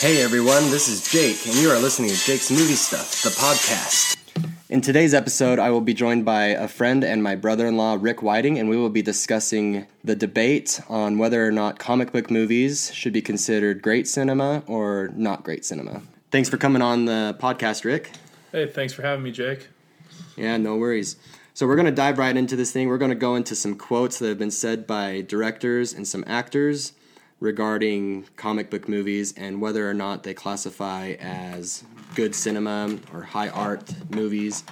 Hey everyone, this is Jake, and you are listening to Jake's Movie Stuff, the podcast. In today's episode, I will be joined by a friend and my brother in law, Rick Whiting, and we will be discussing the debate on whether or not comic book movies should be considered great cinema or not great cinema. Thanks for coming on the podcast, Rick. Hey, thanks for having me, Jake. Yeah, no worries. So, we're going to dive right into this thing. We're going to go into some quotes that have been said by directors and some actors regarding comic book movies and whether or not they classify as good cinema or high art movies.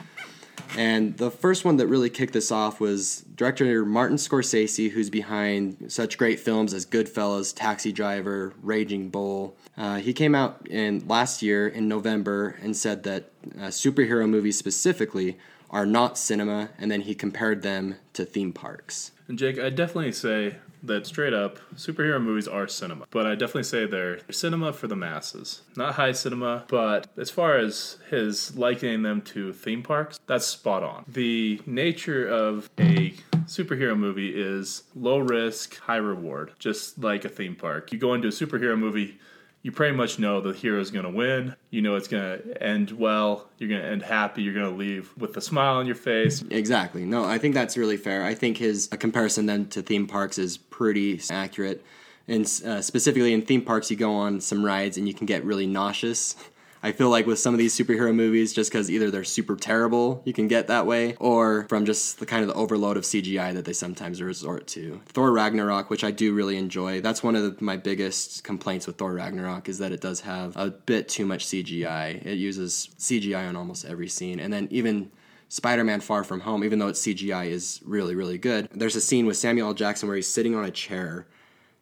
And the first one that really kicked this off was director Martin Scorsese, who's behind such great films as Goodfellas, Taxi Driver, Raging Bull. Uh, he came out in last year in November and said that uh, superhero movies specifically are not cinema, and then he compared them to theme parks. And Jake, I definitely say that straight up, superhero movies are cinema. But I definitely say they're cinema for the masses. Not high cinema, but as far as his likening them to theme parks, that's spot on. The nature of a superhero movie is low risk, high reward, just like a theme park. You go into a superhero movie, you pretty much know the hero's going to win. You know it's going to end well. You're going to end happy. You're going to leave with a smile on your face. Exactly. No, I think that's really fair. I think his comparison then to theme parks is pretty accurate. And uh, specifically in theme parks, you go on some rides and you can get really nauseous. I feel like with some of these superhero movies, just because either they're super terrible, you can get that way, or from just the kind of the overload of CGI that they sometimes resort to. Thor Ragnarok, which I do really enjoy, that's one of the, my biggest complaints with Thor Ragnarok is that it does have a bit too much CGI. It uses CGI on almost every scene, and then even Spider-Man Far From Home, even though its CGI is really really good, there's a scene with Samuel L. Jackson where he's sitting on a chair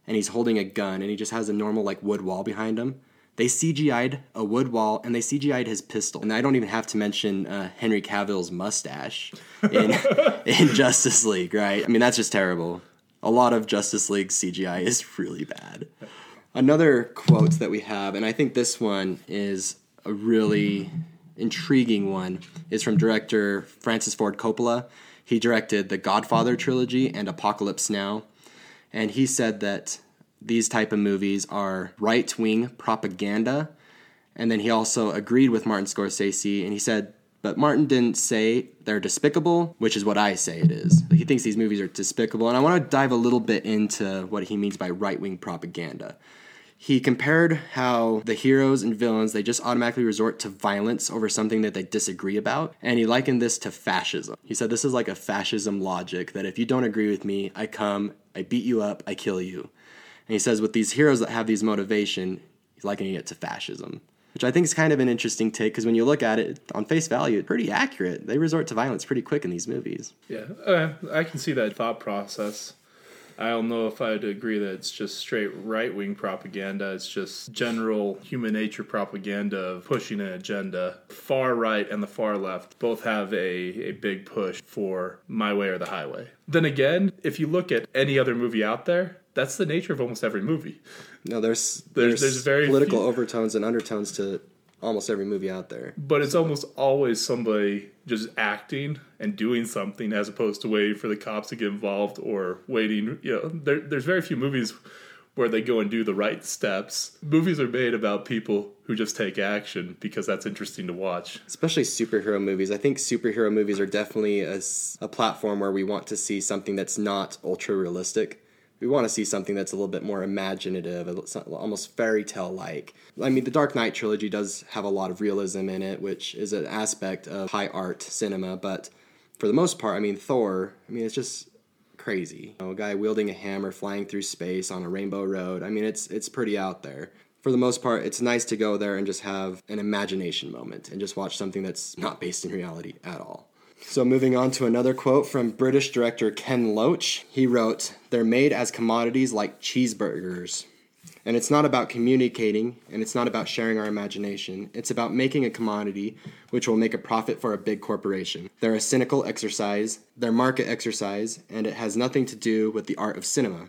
and he's holding a gun and he just has a normal like wood wall behind him they CGI'd a wood wall and they CGI'd his pistol. And I don't even have to mention uh, Henry Cavill's mustache in, in Justice League, right? I mean, that's just terrible. A lot of Justice League CGI is really bad. Another quote that we have, and I think this one is a really intriguing one, is from director Francis Ford Coppola. He directed the Godfather trilogy and Apocalypse Now. And he said that these type of movies are right wing propaganda. And then he also agreed with Martin Scorsese, and he said, but Martin didn't say they're despicable, which is what I say it is. He thinks these movies are despicable, and I want to dive a little bit into what he means by right wing propaganda. He compared how the heroes and villains they just automatically resort to violence over something that they disagree about, and he likened this to fascism. He said this is like a fascism logic that if you don't agree with me, I come, I beat you up, I kill you. And he says with these heroes that have these motivation, he's likening it to fascism, which I think is kind of an interesting take because when you look at it on face value, it's pretty accurate. They resort to violence pretty quick in these movies. Yeah, uh, I can see that thought process. I don't know if I'd agree that it's just straight right wing propaganda. It's just general human nature propaganda of pushing an agenda. Far right and the far left both have a, a big push for my way or the highway. Then again, if you look at any other movie out there, that's the nature of almost every movie. No, there's there's, there's, there's very political few, overtones and undertones to almost every movie out there. But it's almost always somebody just acting and doing something as opposed to waiting for the cops to get involved or waiting. You know, there, there's very few movies where they go and do the right steps. Movies are made about people who just take action because that's interesting to watch. Especially superhero movies. I think superhero movies are definitely a, a platform where we want to see something that's not ultra realistic we want to see something that's a little bit more imaginative, almost fairy tale like. I mean, the Dark Knight trilogy does have a lot of realism in it, which is an aspect of high art cinema, but for the most part, I mean, Thor, I mean, it's just crazy. You know, a guy wielding a hammer flying through space on a rainbow road. I mean, it's it's pretty out there. For the most part, it's nice to go there and just have an imagination moment and just watch something that's not based in reality at all. So, moving on to another quote from British director Ken Loach. He wrote, They're made as commodities like cheeseburgers. And it's not about communicating and it's not about sharing our imagination. It's about making a commodity which will make a profit for a big corporation. They're a cynical exercise, they're market exercise, and it has nothing to do with the art of cinema.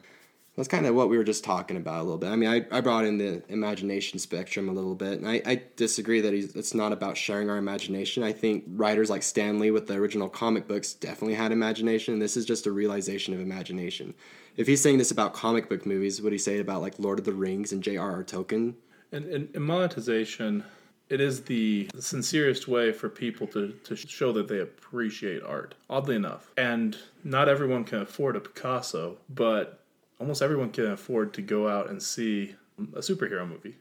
That's kind of what we were just talking about a little bit. I mean, I, I brought in the imagination spectrum a little bit, and I, I disagree that it's not about sharing our imagination. I think writers like Stan Lee with the original comic books definitely had imagination, this is just a realization of imagination. If he's saying this about comic book movies, would he say about like Lord of the Rings and J.R.R. Tolkien? And, and, and monetization, it is the sincerest way for people to, to show that they appreciate art, oddly enough. And not everyone can afford a Picasso, but almost everyone can afford to go out and see a superhero movie,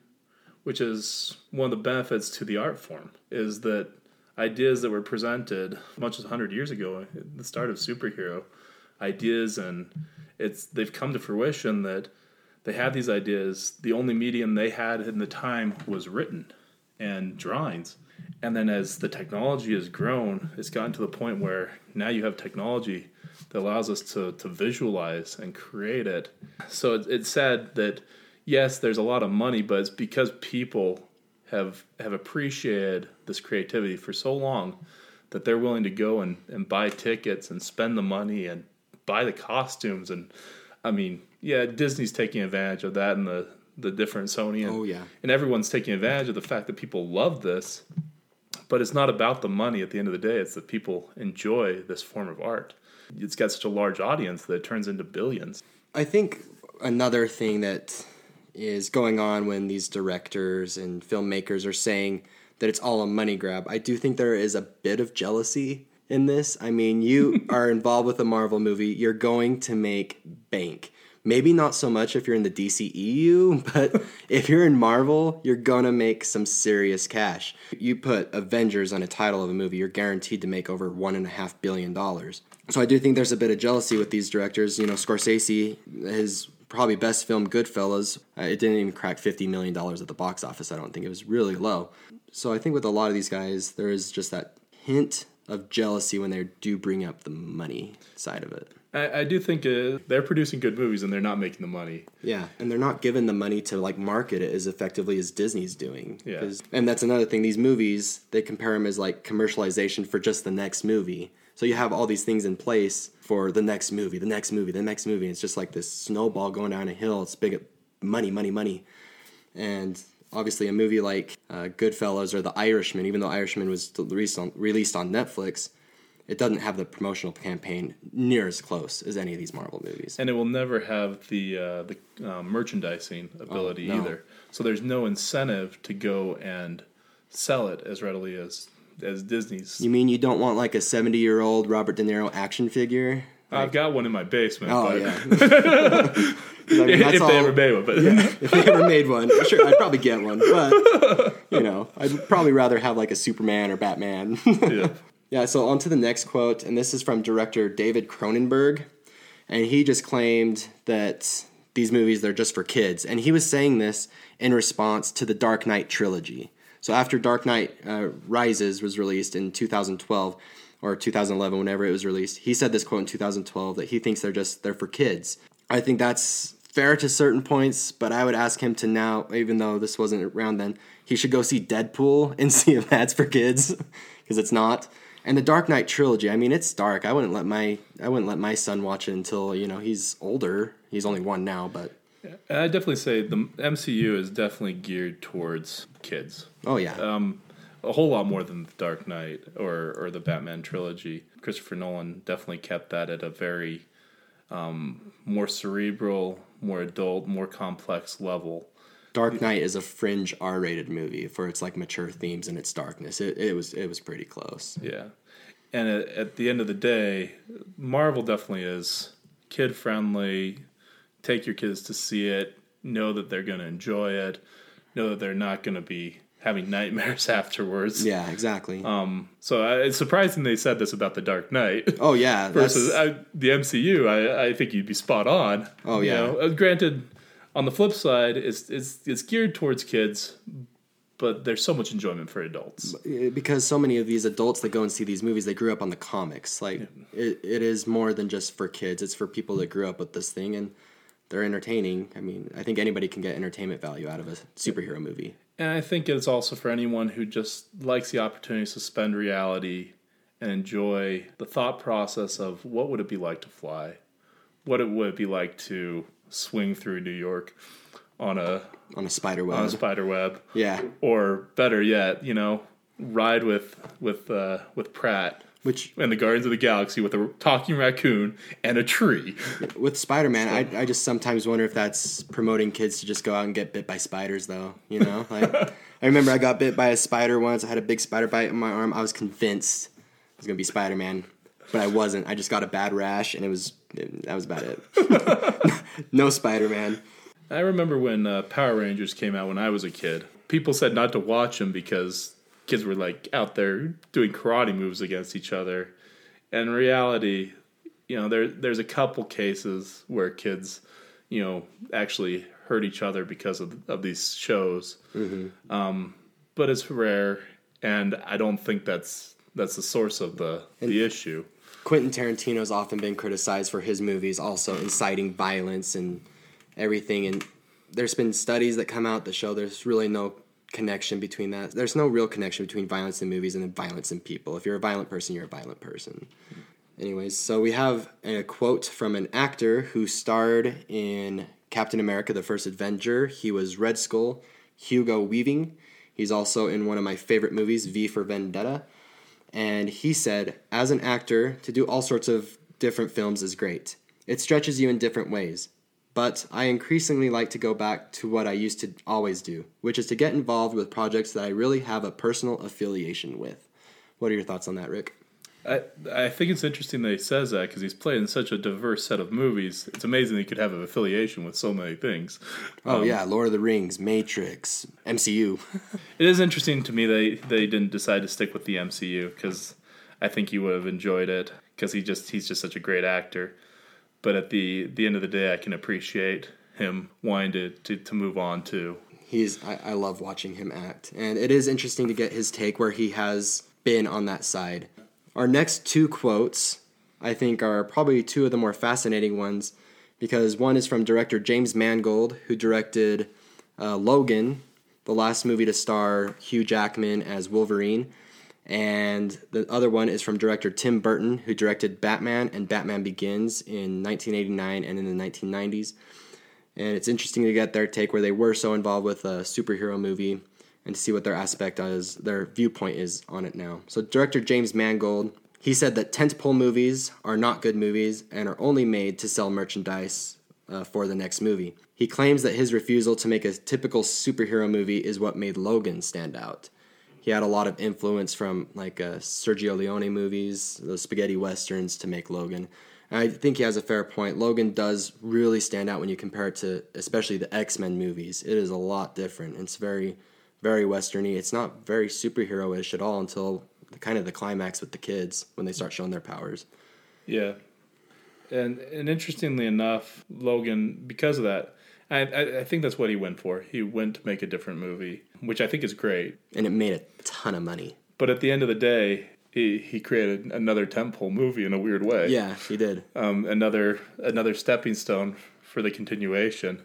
which is one of the benefits to the art form, is that ideas that were presented much as 100 years ago at the start of superhero ideas and it's they've come to fruition that they had these ideas the only medium they had in the time was written and drawings. And then as the technology has grown it's gotten to the point where now you have technology that allows us to, to visualize and create it. So it, it's sad that yes there's a lot of money but it's because people have have appreciated this creativity for so long that they're willing to go and, and buy tickets and spend the money and buy the costumes. And I mean, yeah, Disney's taking advantage of that and the the different Sony and, Oh, yeah. and everyone's taking advantage of the fact that people love this. But it's not about the money at the end of the day. It's that people enjoy this form of art. It's got such a large audience that it turns into billions. I think another thing that is going on when these directors and filmmakers are saying that it's all a money grab, I do think there is a bit of jealousy in this. I mean, you are involved with a Marvel movie, you're going to make bank. Maybe not so much if you're in the DCEU, but if you're in Marvel, you're gonna make some serious cash. You put Avengers on a title of a movie, you're guaranteed to make over one and a half billion dollars. So I do think there's a bit of jealousy with these directors. You know, Scorsese, his probably best film, Goodfellas, uh, it didn't even crack $50 million at the box office, I don't think. It was really low. So I think with a lot of these guys, there is just that hint of jealousy when they do bring up the money side of it. I, I do think uh, they're producing good movies and they're not making the money. Yeah, and they're not given the money to like market it as effectively as Disney's doing. Yeah. and that's another thing. These movies they compare them as like commercialization for just the next movie. So you have all these things in place for the next movie, the next movie, the next movie. It's just like this snowball going down a hill. It's big money, money, money, and obviously a movie like uh, Goodfellas or The Irishman, even though Irishman was released on, released on Netflix, it doesn't have the promotional campaign near as close as any of these Marvel movies. and it will never have the uh, the uh, merchandising ability no. either. So there's no incentive to go and sell it as readily as as Disney's. You mean you don't want like a 70 year old Robert De Niro action figure? I've got one in my basement. Oh, but yeah. I mean, if that's they ever made one, but if they ever made one, sure, I'd probably get one. But, you know, I'd probably rather have like a Superman or Batman. yeah. Yeah, so on to the next quote, and this is from director David Cronenberg. And he just claimed that these movies, they're just for kids. And he was saying this in response to the Dark Knight trilogy. So after Dark Knight uh, Rises was released in 2012 or 2011, whenever it was released, he said this quote in 2012 that he thinks they're just they're for kids. I think that's fair to certain points, but I would ask him to now, even though this wasn't around then, he should go see Deadpool and see if that's for kids because it's not. And the Dark Knight trilogy, I mean, it's dark. I wouldn't let my I wouldn't let my son watch it until you know he's older. He's only one now, but I definitely say the MCU is definitely geared towards kids. oh yeah, Um, a whole lot more than the Dark Knight or or the Batman trilogy. Christopher Nolan definitely kept that at a very um, more cerebral, more adult, more complex level. Dark Knight is a fringe R-rated movie for its like mature themes and its darkness. It, it was it was pretty close. Yeah. And at, at the end of the day, Marvel definitely is kid friendly. Take your kids to see it. Know that they're going to enjoy it. Know that they're not going to be having nightmares afterwards. Yeah, exactly. Um, so I, it's surprising they said this about the Dark Knight. oh yeah, versus I, the MCU, I, I think you'd be spot on. Oh, You yeah. know, uh, granted, on the flip side, it's it's it's geared towards kids, but there's so much enjoyment for adults. Uh, because so many of these adults that go and see these movies they grew up on the comics. Like it, it is more than just for kids. It's for people that grew up with this thing and they're entertaining. I mean i think anybody can get entertainment value out of a superhero movie. And I think it's also for anyone who just likes the opportunity to suspend reality and enjoy the thought process of what would it be like to fly, what it would be like to swing through New York on a on a spider web on a spider web. yeah or better yet, you know, ride with with uh, with Pratt Which and the Guardians of the Galaxy with a talking raccoon and a tree. with Spider Man, I, I just sometimes wonder if that's promoting kids to just go out and get bit by spiders, though. You know, like I remember I got bit by a spider once. I had a big spider bite on my arm. I was convinced it was gonna be Spider Man, but I wasn't. I just got a bad rash, and it was it, that was about it. no Spider Man. I remember when uh, Power Rangers came out when I was a kid. People said not to watch them because kids were like out there doing karate moves against each other. And in reality, you know, there there's a couple cases where kids, you know, actually hurt each other because of of these shows. Um, but it's rare, and I don't think that's that's the source of the the issue. Quentin Tarantino's often been criticized for his movies also inciting violence and everything. And there's been studies that come out that show there's really no connection between that. There's no real connection between violence in movies and violence in people. If you're a violent person, you're a violent person. Anyways, so we have a quote from an actor who starred in Captain America: The First Avenger. He was Red Skull, Hugo Weaving. He's also in one of my favorite movies, V for Vendetta. And he said, as an actor, to do all sorts of different films is great. It stretches you in different ways. But I increasingly like to go back to what I used to always do, which is to get involved with projects that I really have a personal affiliation with. What are your thoughts on that, Rick? I I think it's interesting that he says that because he's played in such a diverse set of movies. It's amazing he could have an affiliation with so many things. Oh, um, yeah, Lord of the Rings, Matrix, MCU. It is interesting to me that he, that he didn't decide to stick with the MCU because I think he would have enjoyed it because he just he's just such a great actor. But at the the end of the day, I can appreciate him wanting to to, to move on too. He's I, I love watching him act. And it is interesting to get his take where he has been on that side. Our next two quotes, I think, are probably two of the more fascinating ones because one is from director James Mangold, who directed uh, Logan, the last movie to star Hugh Jackman as Wolverine. And the other one is from director Tim Burton, who directed Batman and Batman Begins in 1989 and in the 1990s. And it's interesting to get their take where they were so involved with a superhero movie and to see what their aspect is, their viewpoint is on it now. So, director James Mangold, he said that tentpole movies are not good movies and are only made to sell merchandise uh, for the next movie. He claims that his refusal to make a typical superhero movie is what made Logan stand out. He had a lot of influence from like uh, Sergio Leone movies, the spaghetti westerns to make Logan. And I think he has a fair point. Logan does really stand out when you compare it to especially the X-Men movies. It is a lot different. It's very very westerny. It's not very superhero-ish at all until the, kind of the climax with the kids when they start showing their powers. Yeah, and and interestingly enough, Logan because of that. I, I, I think that's what he went for. He went to make a different movie, which I think is great. And it made a ton of money. But at the end of the day, he, he created another tentpole movie in a weird way. Yeah, he did. Um, another another stepping stone for the continuation.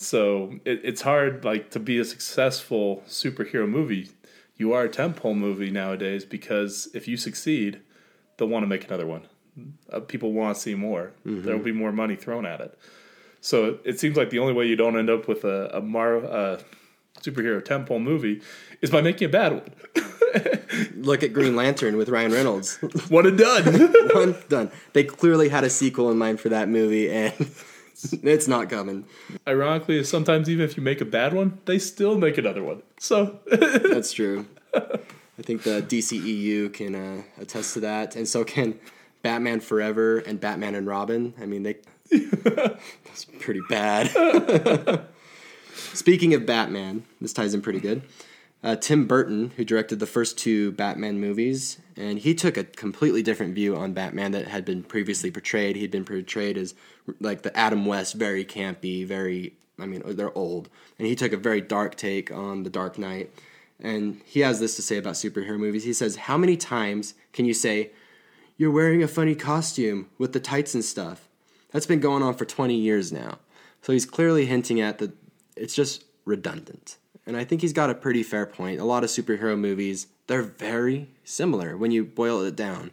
So it, it's hard like to be a successful superhero movie. You are a tentpole movie nowadays because if you succeed, they'll want to make another one. Uh, people want to see more. There will be more money thrown at it. So it, it seems like the only way you don't end up with a, a Mar uh, superhero tentpole movie is by making a bad one. Look at Green Lantern with Ryan Reynolds. one and done. One done. They clearly had a sequel in mind for that movie, and it's not coming. Ironically, sometimes even if you make a bad one, they still make another one. So That's true. I think the DCEU can uh, attest to that, and so can Batman Forever and Batman and Robin. I mean, they that's pretty bad. Speaking of Batman, this ties in pretty good. Uh, Tim Burton, who directed the first two Batman movies, and he took a completely different view on Batman that had been previously portrayed. He'd been portrayed as like the Adam West, very campy, very, I mean, they're old. And he took a very dark take on The Dark Knight. And he has this to say about superhero movies. He says, How many times can you say, You're wearing a funny costume with the tights and stuff? That's been going on for 20 years now. So he's clearly hinting at that it's just redundant. And I think he's got a pretty fair point. A lot of superhero movies, they're very similar when you boil it down.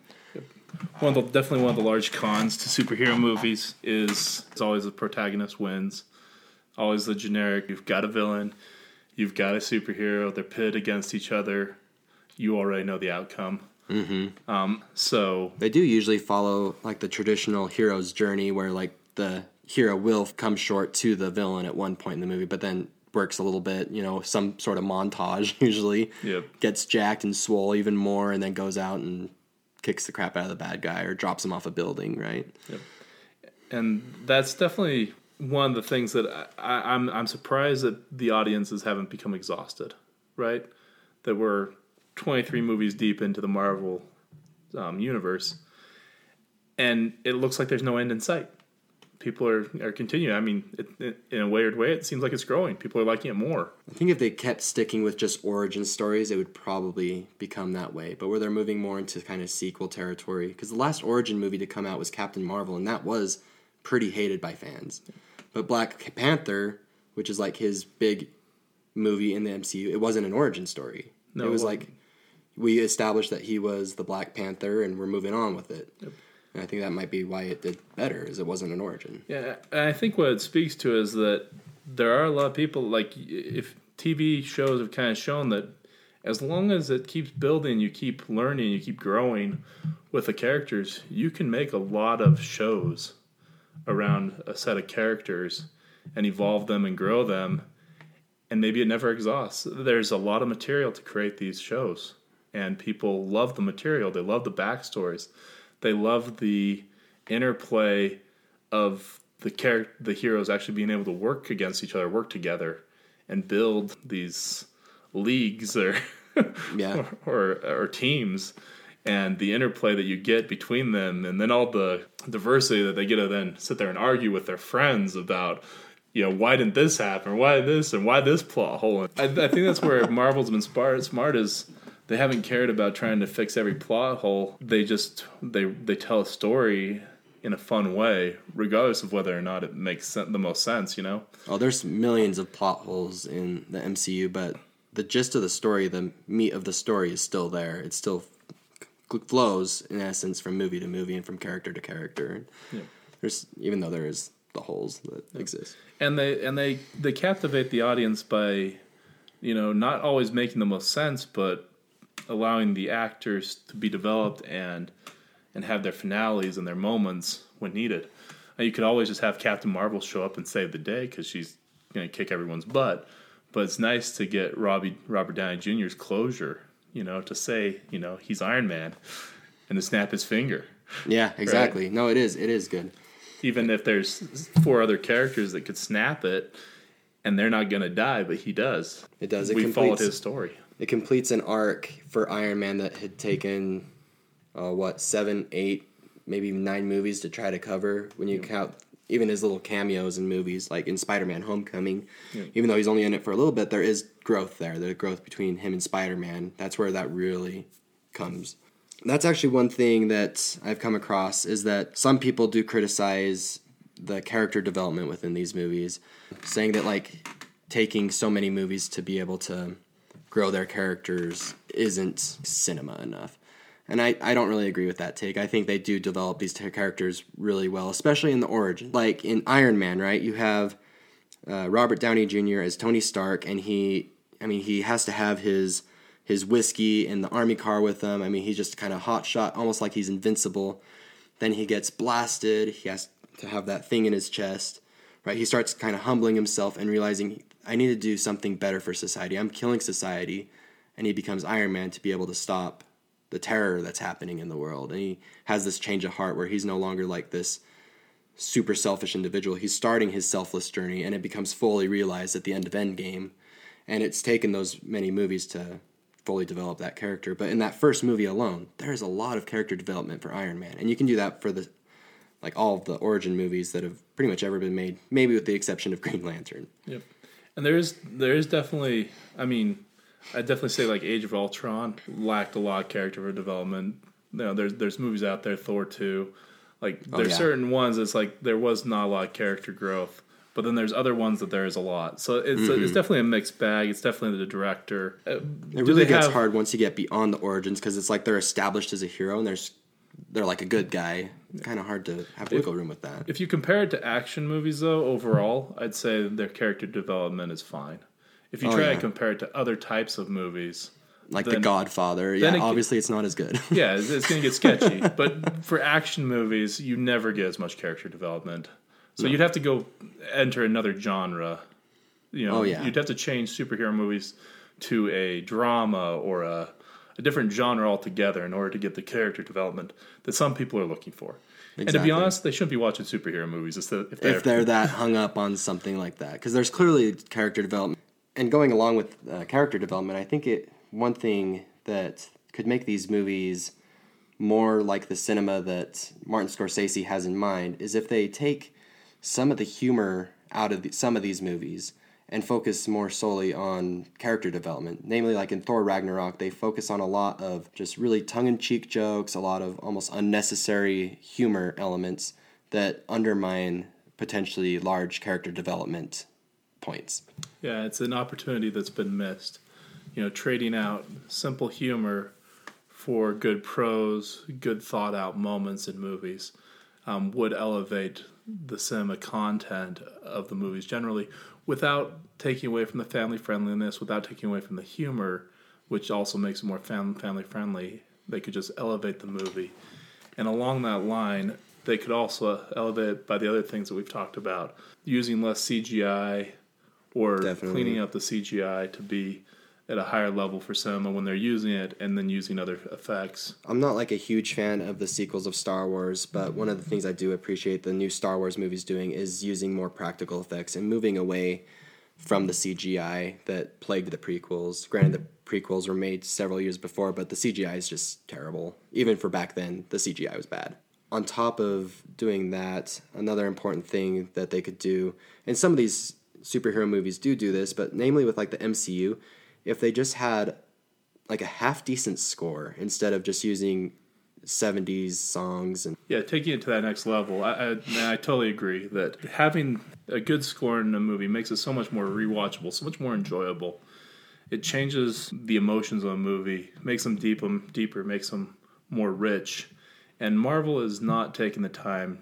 one of the, definitely one of the large cons to superhero movies is it's always the protagonist wins. Always the generic. You've got a villain, you've got a superhero. They're pitted against each other. You already know the outcome. Mm-hmm. Um, so They do usually follow like the traditional hero's journey where like the hero will come short to the villain at one point in the movie, but then works a little bit, you know, some sort of montage usually. Yep. Gets jacked and swole even more and then goes out and kicks the crap out of the bad guy or drops him off a building, right? and that's definitely one of the things that I, I, I'm I'm surprised that the audiences haven't become exhausted, right? That we're 23 movies deep into the Marvel um, universe, and it looks like there's no end in sight. People are are continuing. I mean, it, it, in a weird way, it seems like it's growing. People are liking it more. I think if they kept sticking with just origin stories, it would probably become that way. But where they're moving more into kind of sequel territory, because the last origin movie to come out was Captain Marvel, and that was pretty hated by fans. But Black Panther, which is like his big movie in the MCU, it wasn't an origin story. No, it was like we established that he was the Black Panther, and we're moving on with it. And I think that might be why it did better, is it wasn't an origin. Yeah, I think what it speaks to is that there are a lot of people like if TV shows have kind of shown that as long as it keeps building, you keep learning, you keep growing with the characters, you can make a lot of shows around a set of characters and evolve them and grow them and maybe it never exhausts. There's a lot of material to create these shows, and people love the material. They love the backstories. They love the interplay of the char- the heroes actually being able to work against each other, work together, and build these leagues or Yeah. or, or teams. And the interplay that you get between them and then all the diversity that they get to then sit there and argue with their friends about you know why didn't this happen? Or why this? And why this plot hole? I, I think that's where marvel's been smart smart is they haven't cared about trying to fix every plot hole they just they they tell a story in a fun way regardless of whether or not it makes sen- the most sense you know Oh, there's millions of plot holes in the MCU, but the gist of the story, the meat of the story, is still there. It still flows in essence from movie to movie and from character to character. Yeah. There's even though there is the holes that exist. and they and they they captivate the audience by you know not always making the most sense but allowing the actors to be developed and and have their finales and their moments when needed you could always just have captain marvel show up and save the day because she's going to kick everyone's butt but it's nice to get robbie robert downey jr's closure you know to say you know he's iron man and to snap his finger Yeah, exactly. No, it is. It is good. even if there's four other characters that could snap it and they're not going to die but he does It does. It we followed completes- his story It completes an arc for Iron Man that had taken, uh, what, seven, eight, maybe nine movies to try to cover. When you count even his little cameos in movies, like in Spider Man Homecoming, even though he's only in it for a little bit, there is growth there. The growth between him and Spider Man. That's where that really comes. That's actually one thing that I've come across is that some people do criticize the character development within these movies, saying that like taking so many movies to be able to grow their characters isn't cinema enough. And I, I don't really agree with that take. I think they do develop these characters really well, especially in the origin. Like in Iron Man, right? You have uh, Robert Downey Jr. as Tony Stark, and he, I mean, he has to have his his whiskey in the army car with him. I mean, he's just kind of hot shot, almost like he's invincible. Then he gets blasted. He has to have that thing in his chest, right? He starts kind of humbling himself and realizing, I need to do something better for society. I'm killing society. And he becomes Iron Man to be able to stop the terror that's happening in the world. And he has this change of heart where he's no longer like this super selfish individual. He's starting his selfless journey, and it becomes fully realized at the end of Endgame. And it's taken those many movies to fully develop that character. But in that first movie alone, there is a lot of character development for Iron Man, and you can do that for the like all of the origin movies that have pretty much ever been made, maybe with the exception of Green Lantern. Yep. And there is there is definitely I mean, I definitely say like Age of Ultron lacked a lot of character development. You know, there's there's movies out there, Thor two. Like there's yeah. certain ones it's like there was not a lot of character growth. But then there's other ones that there is a lot. So it's it's definitely a mixed bag. It's definitely the director. Uh, It really gets have- hard once you get beyond the origins because it's like they're established as a hero and there's they're like a good guy. Kind of hard to have wiggle room with that. If you compare it to action movies, though, overall, I'd say their character development is fine. If you Oh, try yeah. to compare it to other types of movies, like The Godfather. Yeah, it- obviously it's not as good. yeah, it's, it's going to get sketchy. but for action movies, you never get as much character development. So you'd have to go enter another genre. You know, Oh, yeah. you'd have to change superhero movies to a drama or a, a different genre altogether in order to get the character development that some people are looking for. And to be honest, they shouldn't be watching superhero movies if they're, if they're, if they're that hung up on something like that. Because there's clearly character development. And going along with uh, character development i think it one thing that could make these movies more like the cinema that martin scorsese has in mind is if they take some of the humor out of the, some of these movies and focus more solely on character development. Namely, like in Thor Ragnarok, they focus on a lot of just really tongue in cheek jokes, a lot of almost unnecessary humor elements that undermine potentially large character development points. Yeah, it's an opportunity that's been missed. You know, trading out simple humor for good prose, good thought out moments in movies um, would elevate the cinema content of the movies generally without taking away from the family friendliness, without taking away from the humor, which also makes it more fam- family friendly. They could just elevate the movie. And along that line, they could also elevate it by the other things that we've talked about, using less CGI or Definitely. cleaning up the CGI to be at a higher level for cinema when they're using it and then using other effects. I'm not like a huge fan of the sequels of Star Wars, but one of the things I do appreciate the new Star Wars movies doing is using more practical effects and moving away from the CGI that plagued the prequels. Granted, the prequels were made several years before, but the CGI is just terrible. Even for back then, the CGI was bad. On top of doing that, another important thing that they could do, and some of these superhero movies do do this, but namely with like the MCU, if they just had like a half decent score instead of just using 70s songs and Yeah, taking it to that next level, I, I, I totally agree that having a good score in a movie makes it so much more rewatchable, so much more enjoyable. It changes the emotions of a movie, makes them deep, um, deeper, makes them more rich. And Marvel has not taken the time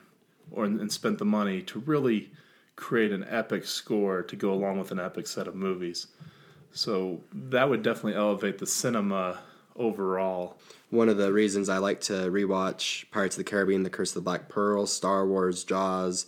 or and spent the money to really create an epic score to go along with an epic set of movies. So that would definitely elevate the cinema overall. one of the reasons I like to rewatch Pirates of the Caribbean, The Curse of the Black Pearl, Star Wars, Jaws,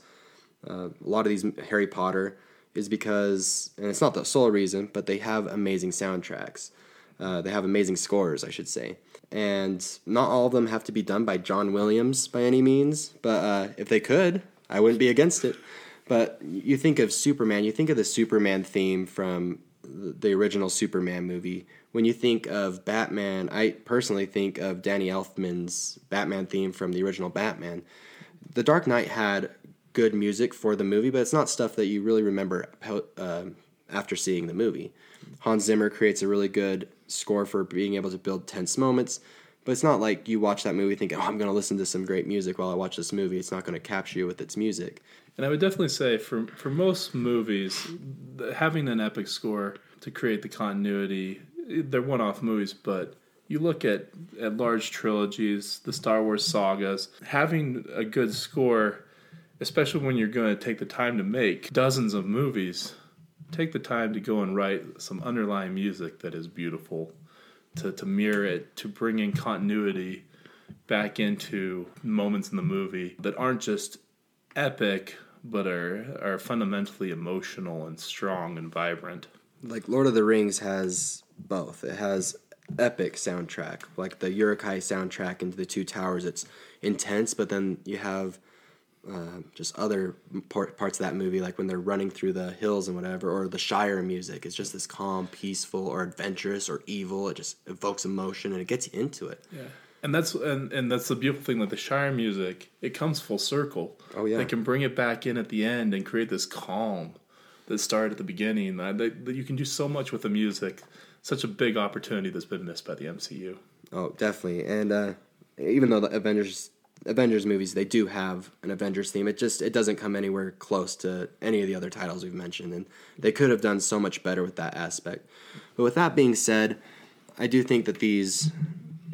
uh, a lot of these Harry Potter is because, and it's not the sole reason, but they have amazing soundtracks. Uh, they have amazing scores, I should say. And not all of them have to be done by John Williams by any means, but uh, if they could, I wouldn't be against it. But you think of Superman, you think of the Superman theme from the original Superman movie. When you think of Batman, I personally think of Danny Elfman's Batman theme from the original Batman. The Dark Knight had good music for the movie, but it's not stuff that you really remember uh, after seeing the movie. Hans Zimmer creates a really good score for being able to build tense moments, but it's not like you watch that movie thinking, oh, I'm going to listen to some great music while I watch this movie. It's not going to capture you with its music. And I would definitely say for for most movies, having an epic score to create the continuity, they're one-off movies, but you look at at large trilogies, the Star Wars sagas, having a good score, especially when you're going to take the time to make dozens of movies, take the time to go and write some underlying music that is beautiful, to to mirror it, to bring in continuity back into moments in the movie that aren't just epic but are are fundamentally emotional and strong and vibrant. Like Lord of the Rings has both. It has epic soundtrack, like the Uruk-hai soundtrack into the Two Towers. It's intense, but then you have uh, just other part, parts of that movie, like when they're running through the hills and whatever, or the Shire music. It's just this calm, peaceful, or adventurous, or evil. It just evokes emotion and it gets you into it. Yeah. And that's and, and that's the beautiful thing, like the Shire music, it comes full circle. Oh, yeah. They can bring it back in at the end and create this calm that started at the beginning. That, that, that you can do so much with the music. Such a big opportunity that's been missed by the MCU. Oh, definitely. And uh, even though the Avengers Avengers movies they do have an Avengers theme, it just it doesn't come anywhere close to any of the other titles we've mentioned, and they could have done so much better with that aspect. But with that being said, I do think that these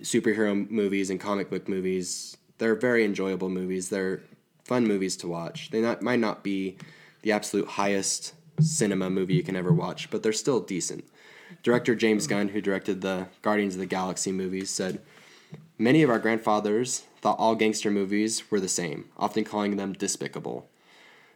superhero movies and comic book movies they're very enjoyable movies. They're fun movies to watch. They not might not be the absolute highest cinema movie you can ever watch, but they're still decent. Director James Gunn, who directed the Guardians of the Galaxy movies, said, Many of our grandfathers thought all gangster movies were the same, often calling them despicable.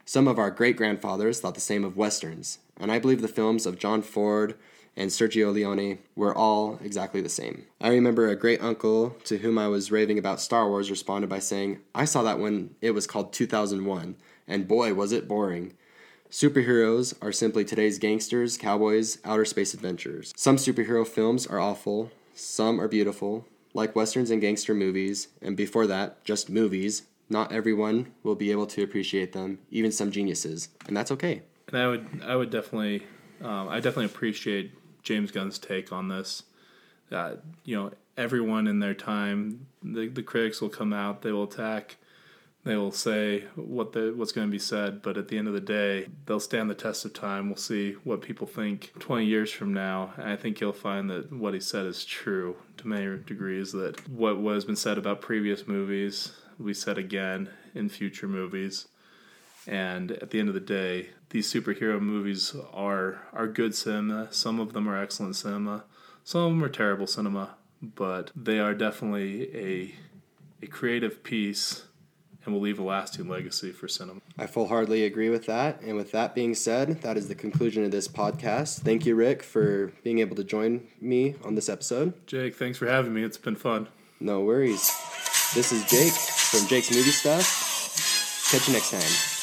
Some of our great grandfathers thought the same of westerns, and I believe the films of John Ford and Sergio Leone were all exactly the same. I remember a great uncle to whom I was raving about Star Wars responded by saying, I saw that when it was called 2001, and boy, was it boring. Superheroes are simply today's gangsters, cowboys, outer space adventurers. Some superhero films are awful, some are beautiful, like westerns and gangster movies, and before that, just movies. Not everyone will be able to appreciate them, even some geniuses, and that's okay. And I would, I would definitely, um, I definitely appreciate James Gunn's take on this. Uh, you know, everyone in their time, the the critics will come out, they will attack they will say what the what's going to be said, but at the end of the day, they'll stand the test of time. We'll see what people think 20 years from now. And I think you'll find that what he said is true to many degrees. That what has been said about previous movies will be said again in future movies. And at the end of the day, these superhero movies are are good cinema. Some of them are excellent cinema. Some of them are terrible cinema, but they are definitely a a creative piece and will leave a lasting legacy for cinema. I full heartedly agree with that. And with that being said, that is the conclusion of this podcast. Thank you, Rick, for being able to join me on this episode. Jake, thanks for having me. It's been fun. No worries. This is Jake from Jake's Movie Stuff. Catch you next time.